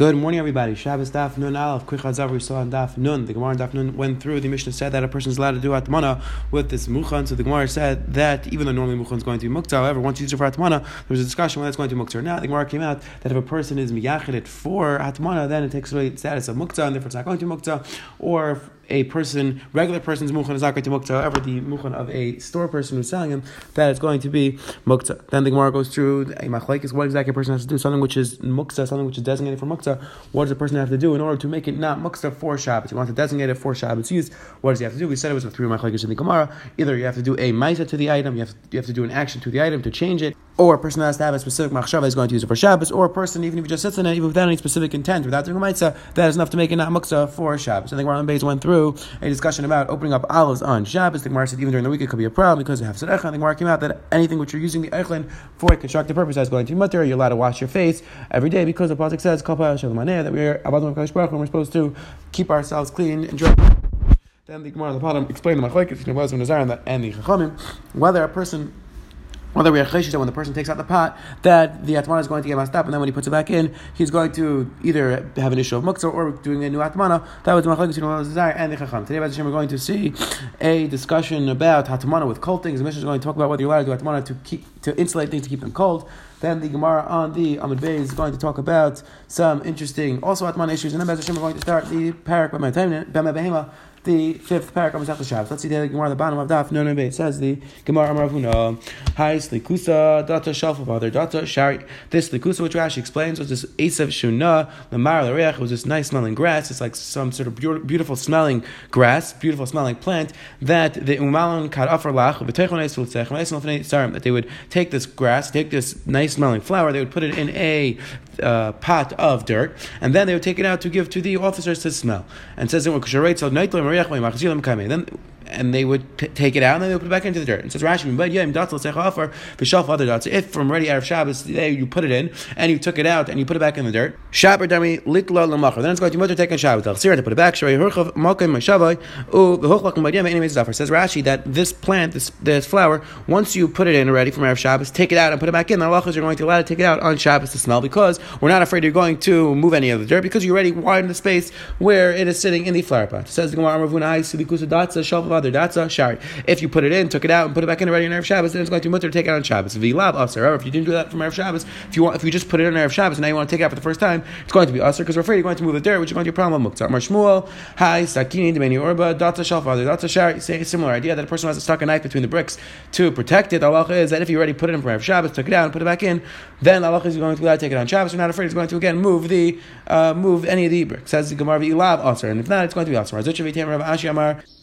Good morning, everybody. Shabbos Daf Nun Aleph. Quick Chazav we saw on Daf Nun. The Gemara Daf Nun went through. The Mishnah said that a person is allowed to do Atmana with this Muchan. So the Gemara said that even though normally Muchan is going to be Mukta, however, once you use it for Atmana, there was a discussion whether it's going to be Mukta or not. The Gemara came out that if a person is Miyachid for Atmana, then it takes away the status of Mukta, and therefore it's not going to be Mukta. Or a person, regular person's muchan is not going to mukta. However, the muchan of a store person who's selling him, that is going to be mukta. Then the Gemara goes through a machlekes, what exactly a person has to do, something which is mukta, something which is designated for mukta. What does a person have to do in order to make it not mukta for Shabbos? He wants to designate it for Shabbos use. What does he have to do? We said it was the three machlekes in the Gemara. Either you have to do a maisa to the item, you have, to, you have to do an action to the item to change it, or a person has to have a specific machshava is going to use it for Shabbos, or a person, even if he just sits in it, even without any specific intent, without doing a maisa, that is enough to make it not mukta for Shabbos. I think Ron Bays went through a discussion about opening up olives on Shabbos. The Gemara said even during the week it could be a problem because you have Serecha. The Gemara came out that anything which you're using the Eichlin for a constructive purpose is going to be mutter. You're allowed to wash your face every day because the Pasuk says, that we're Abadim we're supposed to keep ourselves clean and dry. Then the Gemara on the bottom explained the Machlekes, you know, was and the Chachamim, whether a person whether we are cheshish that when the person takes out the pot, that the atmana is going to get messed up, and then when he puts it back in, he's going to either have an issue of muktzah or doing a new atmana. That was the machlekes between Zayar and the chacham. Today, Hashem, we're going to see a discussion about atmana with cold things. The mission is going to talk about whether you're allowed to do atmana to keep to insulate things to keep them cold. Then the Gemara on the Amud Bey is going to talk about some interesting also atmana issues, and then Hashem, we're going to start the parak by my the fifth paragraph of Shabbos. Let's see the Gemara at the bottom of Daf. No, it says the Gemara Amar Avuna. Hi, Slikusa, Data Shalfa, Father, Data Shari. This Slikusa, which Rashi explains, was this Esav Shuna, Lamar Lareach, was this nice smelling grass. It's like some sort of beautiful smelling grass, beautiful smelling plant that the Umalon Kad Afar Lach, that they would take this grass, take this nice smelling flower, they would put it in a uh, pot of dirt, and then they would take it out to give to the officers to smell. And says, then and they would t- take it out and then they would put it back into the dirt. It says Rashi, but yeah, other dots. If from ready out of Shabbos today you put it in and you took it out and you put it back in the dirt, Shabbat dami litla lamacher. Then it's going to mutter take on Shabbos. I'll to put it back. Shrei hurchav makim mashavai u v'hochlakim b'diyam anyways. Says Rashi that this plant, this this flower, once you put it in already from Erev Shabbos, take it out and put it back in. The halachas are going to allow to take it out on Shabbos to smell because we're not afraid you're going to move any of the dirt because you already widened the space where it is sitting in the flower pot. Says the Gemara Other datsa shari. If you put it in, took it out, and put it back in already on Erev Shabbos, then it's going to be mutter to take it out on Shabbos. V'lav aser. If you didn't do that from Erev Shabbos, if you want, if you just put it in Erev Shabbos and now you want to take it out for the first time, it's going to be aser because we're afraid you're going to move the dirt, which is going to be a problem muktzar. Mar Shmuel, hi sakini demeni orba shal father datsa shari. Say a similar idea that a person has to stuck a knife between the bricks to protect it. Allah is that if you already put it in from Erev Shabbos, took it out and put it back in, then Allah is going to allow to take it on Shabbos. You're not afraid it's going to again move the uh, move any of the bricks. Says the Gemara v'ilav aser, and if not, it's going to be aser.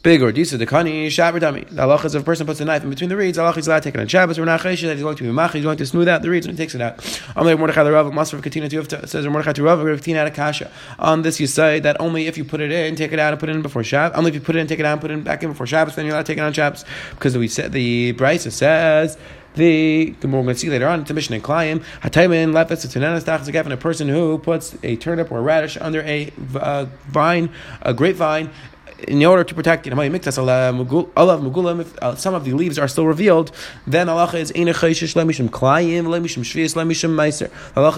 Big or disa dekani shaver dami. The halachas of a person puts a knife in between the reeds. Allah is allowed to take it on Shabbos. We're not that he's going to be mach. He's going to smooth out the reeds when he takes it out. Amalei Mordechai the Rav Masrav Katina Tuvta says Mordechai to Rav Katina out of Kasha. On this you say that only if you put it in, take it out and put it in before Shabbos. Only if you put it in, take it out and put it back in before Shabbos, then you're allowed to take it on Shabbos because we said the Brisa says the the more we're going to see later on, it's a mission in Klayim. Hataymin lefes to a person who puts a turnip or a radish under a uh, vine, a grapevine, in order to protect it, if uh, some of the leaves are still revealed, then Allah is Allah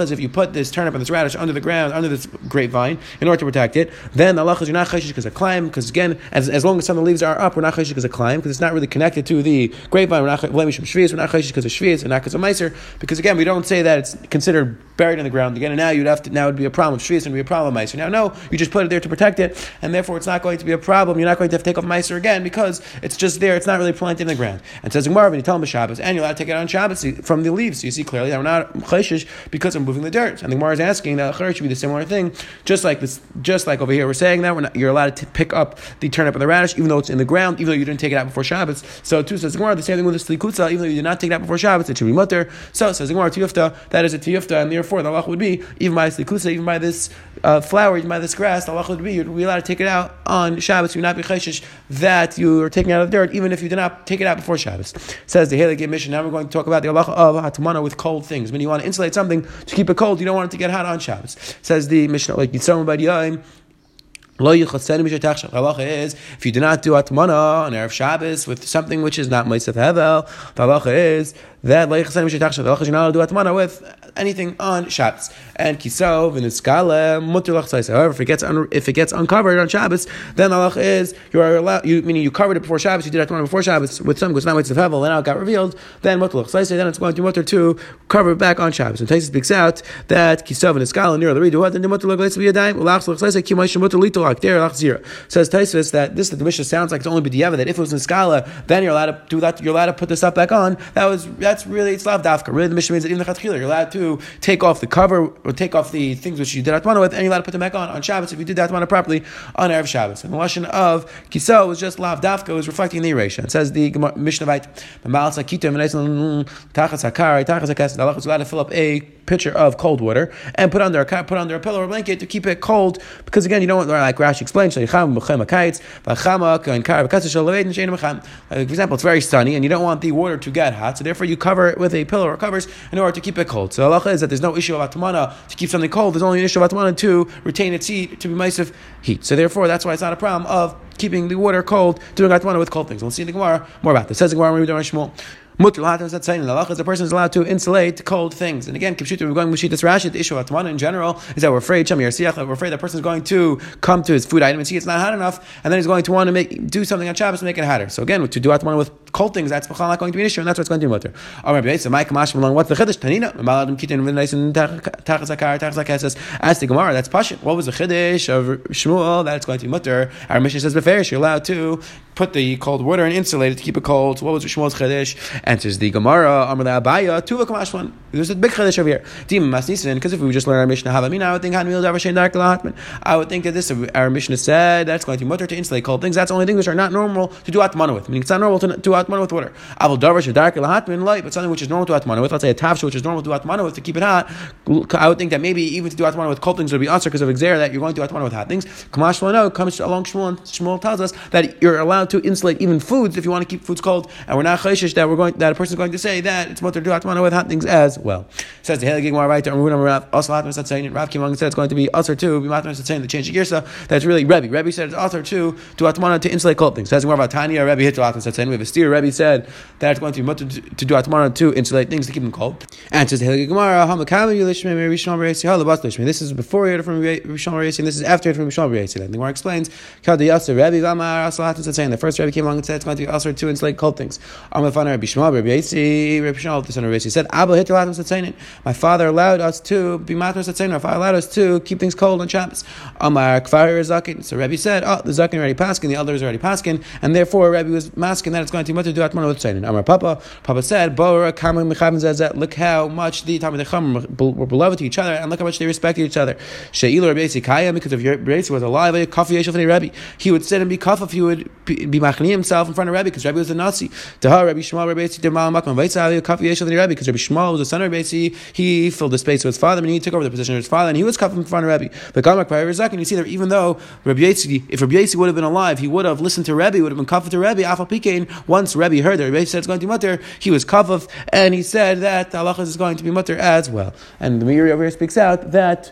is if you put this turnip and this radish under the ground, under this grapevine, in order to protect it, then Allah is you're not chayshish because of climb, because again, as, as long as some of the leaves are up, we're not chayshish because of climb, because it's not really connected to the grapevine, we're not chayshish because of shvius, and not because of meiser, because again, we don't say that it's considered buried in the ground again, and now you'd have to, now it would be a problem of shvius and be a problem meiser. Now, no, you just put it there to protect it, and therefore it's not going to be a problem you're not going to have to take off Meiser again because it's just there, it's not really planted in the ground. And says Gemara, when you tell him Shabbos, and you're allowed to take it on Shabbos from the leaves. So you see clearly that we're not chayshish because I'm moving the dirt. And the Gemara is asking that chayyim should be the similar thing, just like this, just like over here we're saying that not, you're allowed to pick up the turnip and the radish, even though it's in the ground, even though you didn't take it out before Shabbos. So too says Gemara, the same thing with the slikutza, even though you did not take it out before Shabbos, it should be mutter. So says Gemara, tiyufta, that is a tiyufta, and therefore the halach would be even by slikutza, even by this uh, flower, even by this grass, the halach would be you'd be allowed to take it out on Shabbos. You're not be chayshish that you are taking out of the dirt, even if you did not take it out before Shabbos. says the Halakid mission. Now we're going to talk about the halacha of hatamana with cold things. When you want to insulate something to keep it cold, you don't want it to get hot on Shabbos. Says the Mishnah, like Yitzhak. Lo Halacha is if you do not do atmana on erev Shabbos with something which is not ma'asav hevel, the halacha is that atmana with anything on Shabbos. And kisov and iskala mutter However, if it gets un, if it gets uncovered on Shabbos, then the halach is you are allowed. You meaning you covered it before Shabbos. You did atmana before Shabbos with some because now it's the hevel. And now it got revealed. Then mutter Then it's going to mutter to cover it back on Shabbos. And Taisus speaks out that kisov and iskala near the what then mutter lachsaisa lachsaisa kimayish mutter litolak there lach zero. Says Taisus that this the Mishnah sounds like it's only b'diava that if it was in skala, then you're allowed to do that. You're allowed to put the stuff back on. That was that's really it's lav dafka. Really, the mission means that even the chatchila you're allowed to take off the cover or take off the things which you did atmana with, and you're allowed to put them back on on Shabbos if you did atmana properly on erev Shabbos. And the lashon of kiso was just lav dafka was reflecting the erasure. It says the mm, hakas. The is allowed to fill up a pitcher of cold water and put under a put under a pillow or blanket to keep it cold because again you don't want like Rashi explained. For example, it's very sunny and you don't want the water to get hot, so therefore you cover it with a pillow or covers in order to keep it cold. So Allah is that there's no issue of atmana to keep something cold. There's only an issue of atmana to retain its heat to be of heat. So therefore, that's why it's not a problem of keeping the water cold, doing atmana with cold things. We'll see in the Gemara more about this. Says the Gemara, Halacha is the person is allowed to insulate cold things. And again, kipshuta, we're going this Rashi. The issue of atmana in general is that we're afraid shamir. We're afraid that person is going to come to his food item and see it's not hot enough, and then he's going to want to make do something on Shabbos to make it hotter. So again, to do atmana with cold things, that's not going to be an issue, and that's what's going to be mutter. What's the chiddush? Tanina maladim kitin v'nais and tachas akar tachas akar Ask the Gemara. That's pashit. What was the chiddush of Shmuel? That's going to be mutter. Our mission says beferish. You're allowed to put the cold water and insulate it to keep it cold. So what was Shmuel's chiddush? Answers the Gemara. Amar Abaya, Tuva Kamashwan. There's a big chiddush over here. Dim Masnisin, because if we just learn our Mishnah Havamina, I would think Hanmil Davar Dark Lahatman. I would think that this our Mishnah said that's going to be mutter to insulate cold things. That's the only things which are not normal to do atmana with. Meaning it's not normal to do atmana with water. Aval Davar Dark Lahatman light, but something which is normal to atmana with. Let's say a tafsha which is normal to do atmana with to keep it hot. I would think that maybe even to do atmana with cold things would be answer because of exer that you're going to do atmana with hot things. Kamashwan comes along Shmuel. Shmuel tells us that you're allowed to insulate even foods if you want to keep foods cold, and we're not chayshish that we're going that a person is going to say that it's mutter to atmana with hot things as well. Says the Helig right to Rav Rav Kimang said it's going to be usher too. Be Matman said saying the change of girsa. That's really Rebbe. Rebbe said it's usher too to atmana to insulate cold things. Says more about Tanya. Rebbe hit Hatman said saying we have a steer. Rebbe said that it's going to be mutter to do atmana to insulate things to keep them cold. And says the Helig Gemara Hamakam Yulishme Rishon Reisi Halabat Lishme. This is before you from Rishon Reisi and this is after heard from Rishon Reisi. The Gemara explains Kadi Rebbe Vamar Asalatin said saying the first Rebbe came along and said it's going to be usher to insulate cold things. Amafana Rebbe Shmuel Rebbe Yasi Rebbe Shmuel the son of Reisi said Abba hit my father allowed us to be matras atzayin. My father allowed us to keep things cold on Shabbos. Amar kfar zakin. So Rebbe said, oh, the zakin already paskin, the elders are already paskin, and therefore Rebbe was masking that it's going to be mutter do atmana with tzayin. Amar Papa, Papa said, Bora kamim mechavim zezet. Look how much the Talmud Chacham were beloved to each other, and look how much they respected each other. She'ilu Rebbe Kaya, because if Rebbe was alive, Rebbe, he would sit and be kafaf. He would be, machni himself in front of Rabbi because Rabbi was a Nasi. Taha Rabbi Shmuel Rebbe Demal Makam Vaitzah kafi yeshel Rebbe because Rabbi Shmuel was the son of Rebbe. He filled the space with his father, and he took over the position of his father, and he was cut in front of Rebbe. But Gamak and you see that even though Rabbi Yetzi, if Rabbi Yetzi would have been alive, he would have listened to Rebbe, would have been kafaf to Rabbi. Afal Pikein, once Rabbi heard that Rebbe said it's going to be mutter, he was kafaf, and he said that Allah is going to be mutter as well. And the Meiri over here speaks out that.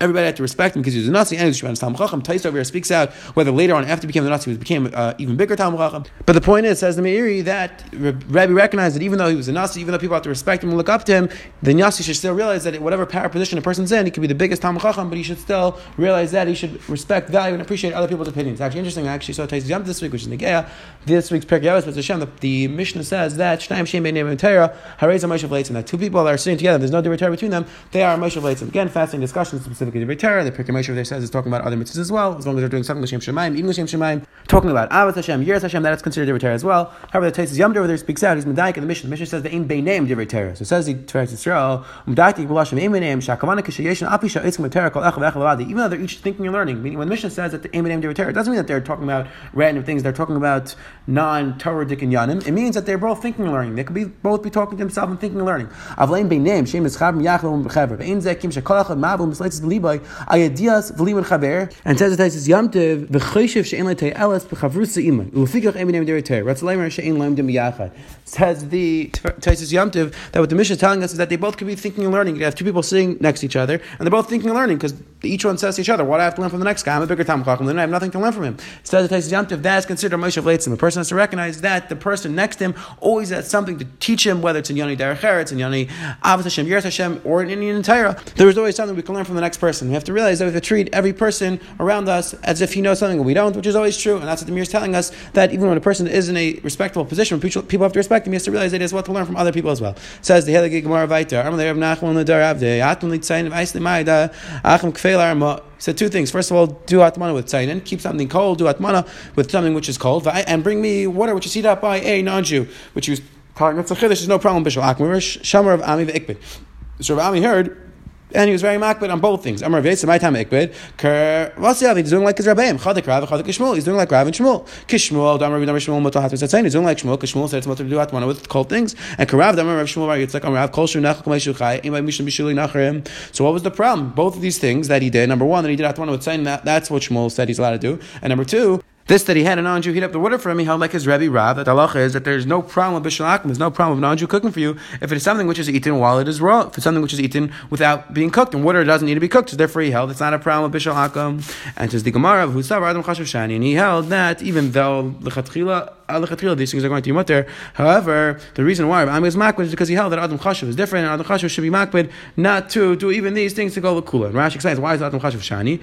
everybody had to respect him because he was a Nasi and he was Talmud Chacham. Tais over here speaks out whether later on, after he became the Nasi, he became uh, even bigger Talmud Chacham. But the point is, says the Meiri, that Rabbi recognized that even though he was a Nasi, even though people have to respect him and look up to him, the Nasi should still realize that whatever power position a person's in, he could be the biggest Talmud Chacham, but he should still realize that he should respect, value, and appreciate other people's opinions. It's actually interesting. I actually saw Tais Yom this week, which is Negeah. This week's Perkei Avos, but Hashem, the, the Mishnah says that Shnayim Shem Bein Nehemiah Torah, Harez Moshe Vleitzim, that two people that are sitting together, there's no Divrei between them, they are Moshe Vleitzim. Again, fascinating discussion specifically Torah, the Perkei Moshe there says is talking about other mitzvahs as well, as long as they're doing something L'Shem Shemaim, even L'Shem Shemaim, talking about Avos Hashem, Yeres Hashem, that is considered Divrei as well. However, the Taisus Yom over there speaks out, he's Medaik in the mission. The mission says the Ein Bein Name Divrei Torah. So it says the Torah Yisrael, Medaik B'Lashem Ein Bein Name, Shakavana Kishayeshin Apisha Itzim Torah Kol Echav Echel Even though they're each thinking and learning, meaning when the mission says that the Ein Bein Name Divrei Torah, it doesn't mean that they're talking about random things, they're talking about non-Torah Dik and Yanim. It means that they're both thinking and learning. They could be both be talking to themselves and thinking and learning. Avlein Bein Name, Shem is Chavim Yachlo B'Chever. Ve'in Zekim Shekol Echad Mavu Misleitzes libay ayadias v'liman chaver. And says it says yamtiv yachad says the Taisus Yamtiv that what the Mishnah is telling us is that they both could be thinking and learning. You have two people sitting next to each other, and they're both thinking and learning because each one says to each other, "What do I have to learn from the next guy? I'm a bigger Tam Chacham, then I have nothing to learn from him." Says the Taisus Yamtiv that is considered Moshe Leitzim. The person has to recognize that the person next to him always has something to teach him, whether it's in Yoni Derech it's in Yoni Avos Hashem, Yeres Hashem, or in Indian Torah. There is always something we can learn from the next person. We have to realize that we have to treat every person around us as if he knows something we don't, which is always true. And that's what the Meiri is telling us that even when a person is in a respectable position, people have to respect him. He has to realize that he has what to learn from other people as well. Says the Gemara Vaiter. Said two things. First of all, do atmana with tzayin. Keep something cold. Do atmana with something which is cold. And bring me water which is heated up by a non-Jew, which talking about. There's no problem. Bishul Akmir Shamar of Ami ve'ikbid. So Ami heard and he was very makbid on both things. Amar Vesa, my time ikbid. Ker, what's He's doing like his Rabbeim. Chadik Rav, Chadik Shmuel. He's doing like Rav and Shmuel. Kishmuel, Damar Rav Shmuel, Moto Hatzis Atzayin. He's doing like Shmuel. Kishmuel said it's Moto do Atmana with cold things. And Karav, Damar Rav Shmuel, like Amar Rav Kol Shu Nachak Meishu Chai. Imay Mishum Bishuli Nacharim. So what was the problem? Both of these things that he did. Number one, that he did Atmana with saying that's what Shmuel said he's allowed to do. And number two, this that he had a non-Jew heat up the water for him, he held like his Rebbe Rav, that halacha is that there's no problem with Bishal there's no problem with non-Jew cooking for you if it is something which is eaten while it is raw, if it's something which is eaten without being cooked, and water doesn't need to be cooked, so therefore he held it's not a problem with Bishal Akum. And just the Gemara of Husav Adam Chashav Shani, and he held that even though the Chatchila these things are going to be mutter. However, the reason why Rabbi is makbid is because he held that Adam Chashav is different, and Adam Chashav should be makbid not to do even these things to go kula. And Rashi explains why is Adam Chashav shani?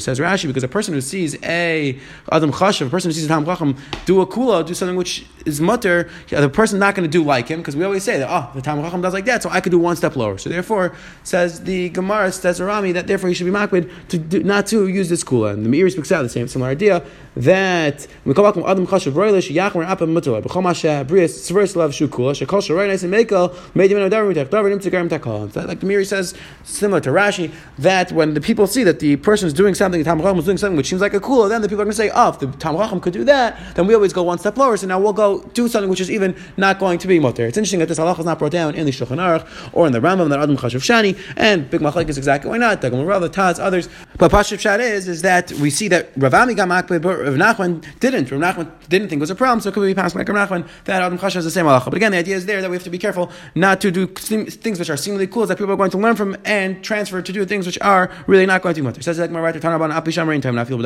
Says Rashi because a person who sees a Adam Chashav, a person who sees a Tam do a kula, do something which is mutter, the person not going to do like him because we always say that oh the Tam Chacham does like that, so I could do one step lower. So therefore, says the Gemara says Rami that therefore he should be makbid to do, not to use this kula. And the Meiri speaks out the same similar idea that we come back from Adam Chashav Roilish Yachmer Apam Mutter B'chol Bris Tzvers Lav Shukula Shekol Sharai Nice Mekel Made Him Davar Mitach Davar Nim Tzagarim Takol. Like the Meiri says, similar to Rashi, that when the people see that the person is doing something, the Tam Chacham is doing something which seems like a kula, then the people are going to say, oh, if the Tam Chacham could do that, then we always go one step lower. So now we'll go do something which is even not going to be mutter. It's interesting that this halacha is not brought down in the Shulchan Aruch or in the Rambam that Adam Chashav Shani and Big Machlek is exactly why not. Dagam Rav, Taz, others. But Pashav Shad is is that we see that Ravami got makbid, but Rav Nachman didn't. Rav Nachman didn't think it was a problem, so it could be passed like Rav Nachman that Adam Chashav is the same halacha. But again, the idea is there that we have to be careful not to do things which are seemingly cool that people are going to learn from and transfer to do things which are really not going to be mutter. Says like my Tanaban Api Shamar in time not feel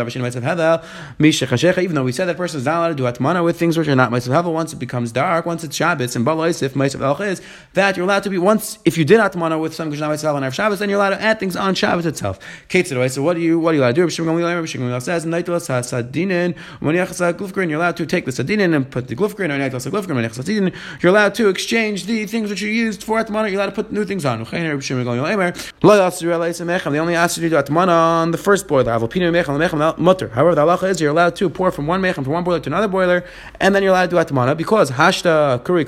even though we said that person is not allowed to do atmana with things which are not Maisav Once it becomes dark, once it's Shabbos, and Balais, if Maisav Elch is, that you're allowed to be, once, if you did atmana with is not Maisav on Shabbos, then you're allowed to add things on Shabbos itself. Kate said, so what do you, what do you allowed to do? Rishim Gamliel Rishim says, Naitulas HaSadinin, when Glufgrin, you're allowed to take the Sadinin and put the Glufgrin, or Naitulas HaGlufgrin, when Sadinin, you're allowed to exchange the things which you used for atmana, you're allowed to put new things on. The only asked you to do atmana on the first boiler. However, the halacha is you're allowed to pour from one mechem from one boiler to another boiler, and then you're allowed to do atmana because hashta kuri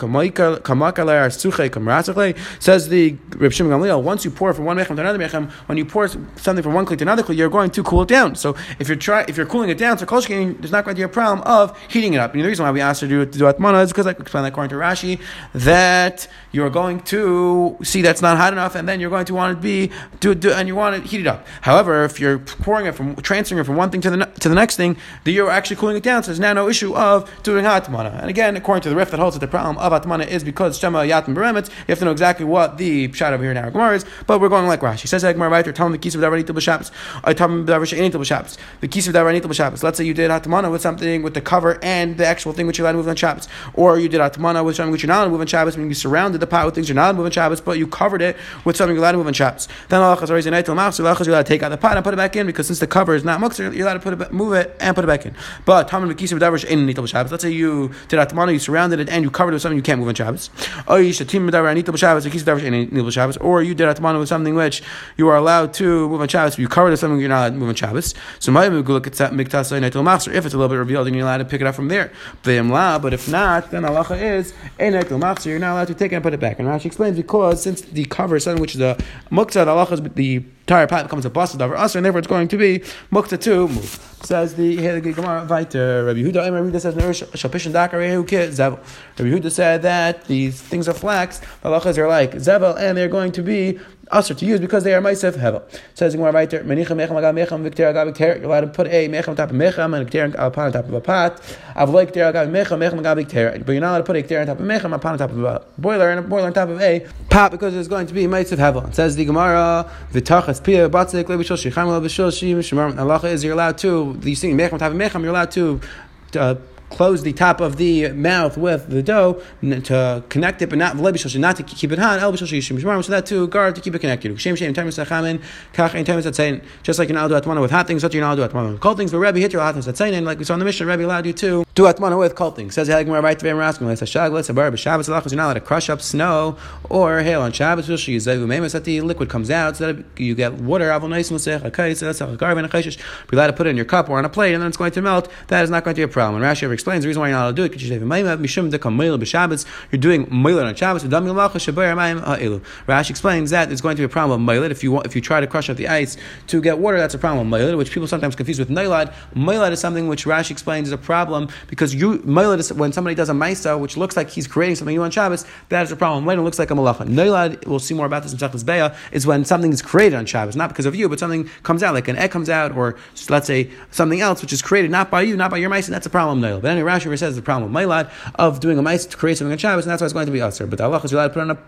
says the Reb Shimon Gamliel. Once you pour from one mechem to another mechem, when you pour something from one kli to another kli, you're going to cool it down. So if you're try, if you're cooling it down, so kolshkin, there's not going to be a problem of heating it up. And the reason why we asked you to do, to do atmana is because, like we that according to Rashi, that you're going to see that's not hot enough, and then you're going to want to be do, do and you want to heat it up. However, if you're pouring it from transferring it from one thing to the to the next thing, that you're actually cooling it down. So there's now no issue of doing hot atmana. And again, according to the riff that holds that the problem of atmana is because shema yatim beremitz, you have to know exactly what the shot over here in our Gemara is. But we're going like Rashi says like Gemara right there. The kiss of davar nitel b'shabbos. I uh, tell me davar she'enitel b'shabbos. The kiss of davar nitel b'shabbos. Let's say you did atmana with something with the cover and the actual thing which you're allowed to move on Shabbos, or you did atmana with something which you're not allowed to move on Shabbos, meaning you surrounded the pot with things you're not allowed to move on Shabbos, but you covered it with something you're allowed to move on Shabbos. Then Allah is always you're allowed to take out the pot and put it back in because since the cover is not muktzah, you're allowed to put it, move it and put it back in. But Tamim Mekisa B'davar She'en Nitel B'Shabbos. Let's say you did Atmana, you surrounded it and you covered it with something you can't move on Shabbos. Or you did Atmana with something which you are allowed to move on Shabbos, but you covered it with something you're not allowed to move on Shabbos. So look at. If it's a little bit revealed, then you're allowed to pick it up from there. But if not, then Allah is You're not allowed to take it and put it back. And Rashi explains because since the cover is something which is a Muktzah, Allah is the entire pot becomes a bust of usher, and therefore it's going to be mukta to move. Says the Gemara Viter. Rabbi Huda, Rabbi Huda says Shapishan Dakarehu Zevel. Rabbi Huda said that these things are flax. Halachas are like zevel, and they're going to be usher to use because they are Maisef Hevel. Says Gemara right there, Menicha Mecham Agam Mecham Victor Agam Victor. You're allowed to put a Mecham on top of Mecham and Victor upon on top of a pot. Avloi Victor Agam Mecham Mecham Agam Victor. But you're not allowed to put a Victor on top of Mecham upon on top of a boiler and a boiler on top of a pot because it's going to be Maisef Hevel. Says the Gemara Vitachas Pia Batzik Lebishol Shicham Lebishol Shim Shemar. Allah is you're allowed to. You see Mecham on top of Mecham. You're allowed to. Uh, close the top of the mouth with the dough to connect it, but not not to keep it hot. So that to guard to keep it connected. Just like you're not do atmana with hot things, such you're not do atmana with cold things. But Rabbi hit your hot things. And like we saw in the mission, Rabbi allowed you to do atmana with cold things. Says Hagmar right to Vayim Raskin. Let's shag. Let's bar. But Shabbos you're not allowed to crush up snow or hail on Shabbos. She that the liquid comes out so that you get water. A. A a. Be allowed to put it in your cup or on a plate, and then it's going to melt. That is not going to be a problem. And Rashi explains the reason why you're not allowed to do it because you're doing Mailer on Shabbos. Rashi explains that it's going to be a problem of If you want, if you try to crush up the ice to get water, that's a problem of which people sometimes confuse with Nailad. Mailad is something which Rashi explains is a problem because you Mailad is when somebody does a Maisa, which looks like he's creating something new on Shabbos, that is a problem. Mailad looks like a Malacha. Nailad, we'll see more about this in Shachas Beya, is when something is created on Shabbos, not because of you, but something comes out, like an egg comes out, or let's say something else which is created not by you, not by your Maisa, that's a problem Nailad. Anyway, Rashi says the problem with Mailad of doing a Maisa to create something on Shabbos, and that's why it's going to be Aser. But the Allah is allowed to put on a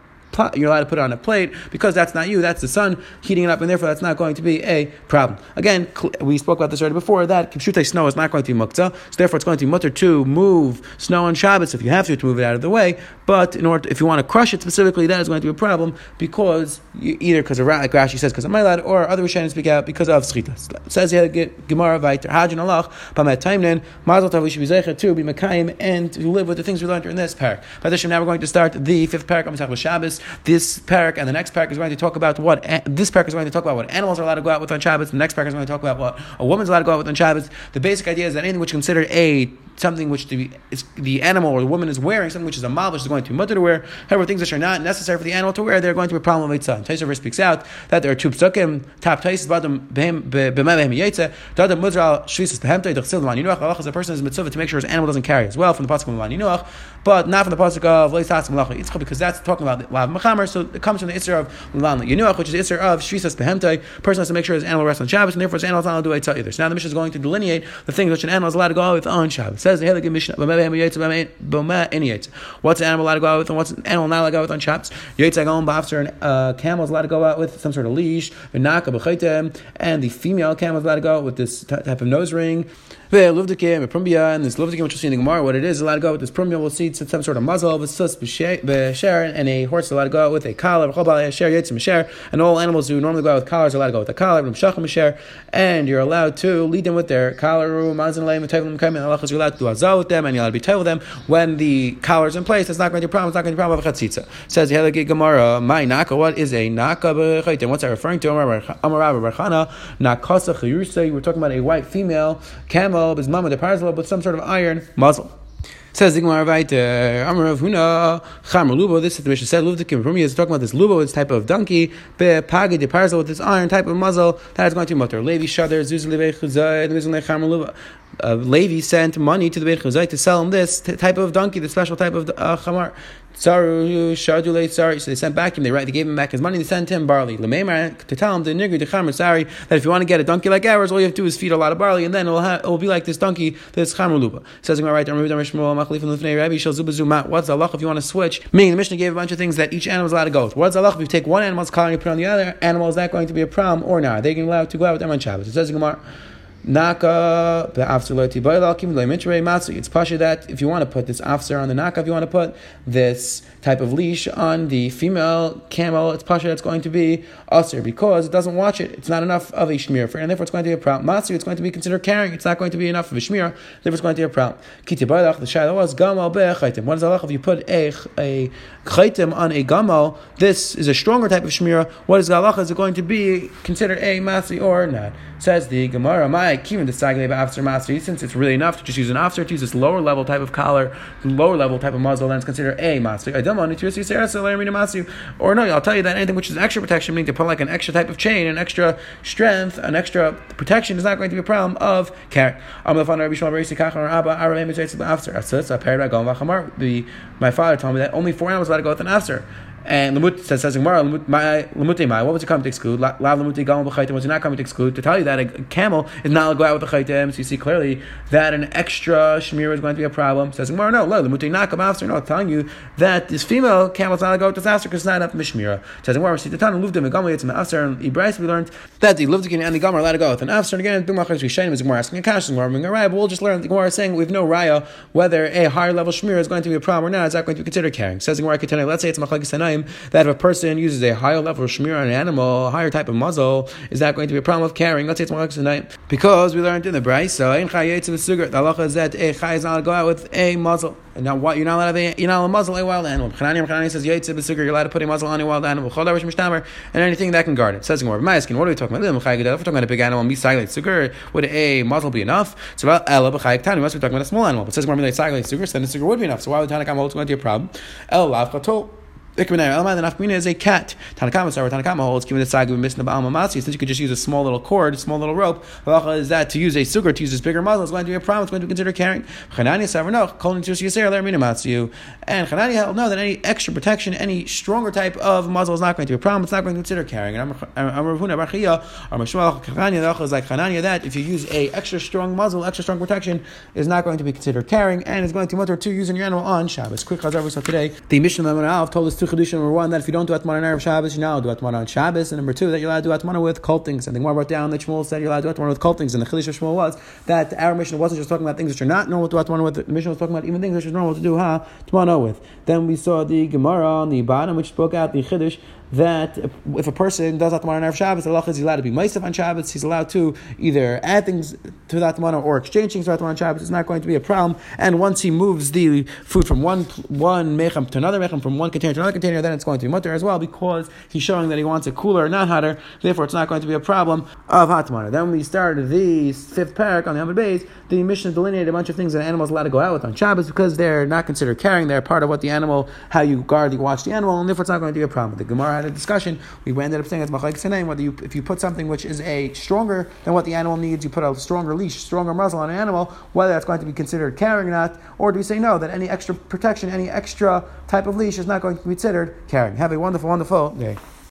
you're allowed to put it on a plate because that's not you, that's the sun heating it up, and therefore that's not going to be a problem. Again, we spoke about this already before that Kipshute snow is not going to be muktzah, so therefore it's going to be mutter to move snow on Shabbos if you have to to move it out of the way. But in order, to, if you want to crush it specifically, that is going to be a problem because you, either because of like Rashi says because of my lad, or other Rishonim speak out because of schita. Says here Gemara Vayter Hajin Allah Pamet Taimnen Mazel Tov Lishav to be Mekayim and to live with the things we learned during this parak. By this now we're going to start the fifth parak of Shabbos. This parak and the next parak is going to talk about what this parak is going to talk about what animals are allowed to go out with on Shabbos. The next parak is going to talk about what a woman's allowed to go out with on Shabbos. The basic idea is that anything which is considered a something which the, the animal or the woman is wearing, something which is a mal, which is going to be mutter to wear. However, things which are not necessary for the animal to wear, they're going to be a problem of Eitzah. Taisha speaks out that there are two psukim, top Taisis, bottom behem yetze, dada mudral shvisus behemtei, dechsil maninuach, Allah is a person is mitzvah to make sure his animal doesn't carry as well from the pasuk of maninuach, but not from the pasuk of leisas malacha yitzchak, because that's talking about the lav mechamer, so it comes from the isser of lan yinuach, which is the isser of shvisas behemtei. Person has to make sure his animal rests on Shabbos, and therefore his animal is not allowed to do Eitzah either. So now the mission is going to delineate the things which an animal is allowed to go out with on Shabbos. It says the Helig Mishnah, what's an animal allowed to go out with, and what's an animal not allowed to go out with on Shabbos? Yitzchak after an uh, camel is allowed to go out with some sort of leash, and the female camel is allowed to go out with this type of nose ring. And this Luvdikim, which we'll see in the Gemara, what it is, allowed to go with this Prumya, we'll see some sort of muzzle, of a suss, and a horse is allowed to go out with a collar, and all animals who normally go out with collars are allowed to go with a collar, and you're allowed to lead them with their collar, you're allowed to do with them, and you're allowed to be with them. When the collar is in place, it's not going to be a problem, it's not going to be a problem chatzitza. Says Helagi Gemara, my naka, what is a naka What's that referring to? We're talking about a white female camel his mama the parzal with some sort of iron muzzle. Says the this is the Mishnah said, Luvdikim from is talking about this Lubo, this type of donkey, Be Pagi de with this iron type of muzzle, that is going to mutter. Levi Shadar, Zuz Levi Chuzai, Luzun Chamar Lubo. Uh, Levi sent money to the Beit Chuzai to sell him this t- type of donkey, the special type of uh, chamar. Tsaru. So they sent back him. They they gave him back his money. They sent him barley. to tell him the nigri the chamer sorry that if you want to get a donkey like ours, all you have to do is feed a lot of barley, and then it will have, it will be like this donkey this chamer luba. Says right. What's the Allah if you want to switch? Meaning the Mishnah gave a bunch of things that each animal is allowed to go with. What's the Allah if you take one animal's collar and you put on the other animal? Is that going to be a problem or not? Are they allowed to go out with them on Shabbos? It says Gemara. Naka the afser lo tibailakim, lo matsu. It's pasha that if you want to put this officer on the naka, if you want to put this type of leash on the female camel, it's pasha that's going to be usher because it doesn't watch it. It's not enough of a shmir for it, and therefore it's going to be a problem. Matsu, it's going to be considered carrying. It's not going to be enough of a shmir, therefore it's going to be a problem. Kiti the shadow was gamal be'echaitim. What is Allah if you put a a chaitim on a gamal? This is a stronger type of shmira. What is Allah? Is it going to be considered a matzi or not? Says the Gemara, my even the sagle after master, since it's really enough to just use an officer to use this lower level type of collar, lower level type of muzzle, then it's considered a master. I don't want to use Or no, I'll tell you that anything which is extra protection, meaning to put like an extra type of chain, an extra strength, an extra protection, is not going to be a problem of carry. The my father told me that only four animals allowed to go with an after And Lamut says, says Gemara, Lamute Mai, what was it coming to exclude? La Lamute Gamal B'chaitim, was it not coming to exclude? To tell you that a camel is not allowed to go out with the chaitim, so you see clearly that an extra shmir is going to be a problem. Says Gemara, no, no, Lamute Nakam After, no, telling you that this female camel is not allowed to go with this After because it's not enough Mishmira. Says Gemara, see the Tana, Luvdim, Gamal Yitzim After, and Ibrais, we learned that the Luvdim and the Gamal are allowed to go with an After, and again, Dumachas Rishayim is Gemara asking a Kash, Gemara, but we'll just learn the Gemara saying we have no raya whether a higher level shmir is going to be a problem or not. Is that going to be considered carrying? Says Gemara, let's say it's Machlekes Tanaim that if a person uses a higher level of shmir on an animal, a higher type of muzzle, is that going to be a problem of carrying? Let's say it's Machlekes tonight. because we learned in the Bryce. So in Chayetz of Sugar, the halacha is that a chay is not to go out with a muzzle. And now what? You're not allowed to have a, you're not allowed to muzzle a wild animal. Chanani Chanani says Yetz of Sugar, you're allowed to put a muzzle on a wild animal. And anything that can guard it. Says more. Ma'askin. What are we talking about? We're talking about a big animal, Misaglet Sugar, would a muzzle be enough? So about Ella B'chayik Tani, we must be talking about a small animal. But says Misaglet Sugar, then the sugar would be enough. So why would Tanakam hold to be a problem? El Lav. The is a cat. Tanakama sorry, Tanakama holds given the sagu missing the Ba'al since you could just use a small little cord, small little rope. Halacha is that to use a sugar, to use this bigger muzzle is going to be a problem. It's going to be considered carrying. Chanani no, to Yisrael, let me you. And Chanani held no that any extra protection, any stronger type of muzzle is not going to be a problem. It's not going to consider carrying. And Amravuna Bachia or Mashmal Chanani is like Chanani that if you use a extra strong muzzle, extra strong protection is not going to be considered carrying and it's going to mutter to using your animal on Shabbos. Quick chazar we saw today. The mission Mishnah Lemon told us two Number one, that if you don't do Atmana on Erev Shabbos, you now do Atmana on Shabbos. And number two, that you're allowed to do Atmana with things. And the Gemara brought down that Shmuel said you're allowed to do Atmana with things. And the Chilish of Shmuel was that our mission wasn't just talking about things which are not normal to do Atmana with. The mission was talking about even things which are normal to do ha Atmana with. Then we saw the Gemara on the bottom, which spoke out the Chiddush that if a person does Atmana on Erev Shabbos, the halacha is allowed to be Maisef on Shabbos, he's allowed to either add things to that Atmana or exchange things to Atmana on Shabbos. It's not going to be a problem. And once he moves the food from one one mechem to another mechem, from one container to another container, then it's going to be mutter as well because he's showing that he wants it cooler, not hotter. Therefore, it's not going to be a problem of Atmana. Then we started the fifth parak on the Hamid Bays, the Mishnah delineated a bunch of things that animals allowed to go out with on Shabbos because they're not considered carrying. They're part of what the animal, how you guard, you watch the animal, and therefore it's not going to be a problem. The Gemara had a discussion. We ended up saying it's Sinaim, whether you, if you put something which is a stronger than what the animal needs, you put a stronger leash, stronger muzzle on an animal, whether that's going to be considered carrying or not, or do we say no, that any extra protection, any extra type of leash is not going to be considered carrying? Have a wonderful, wonderful day.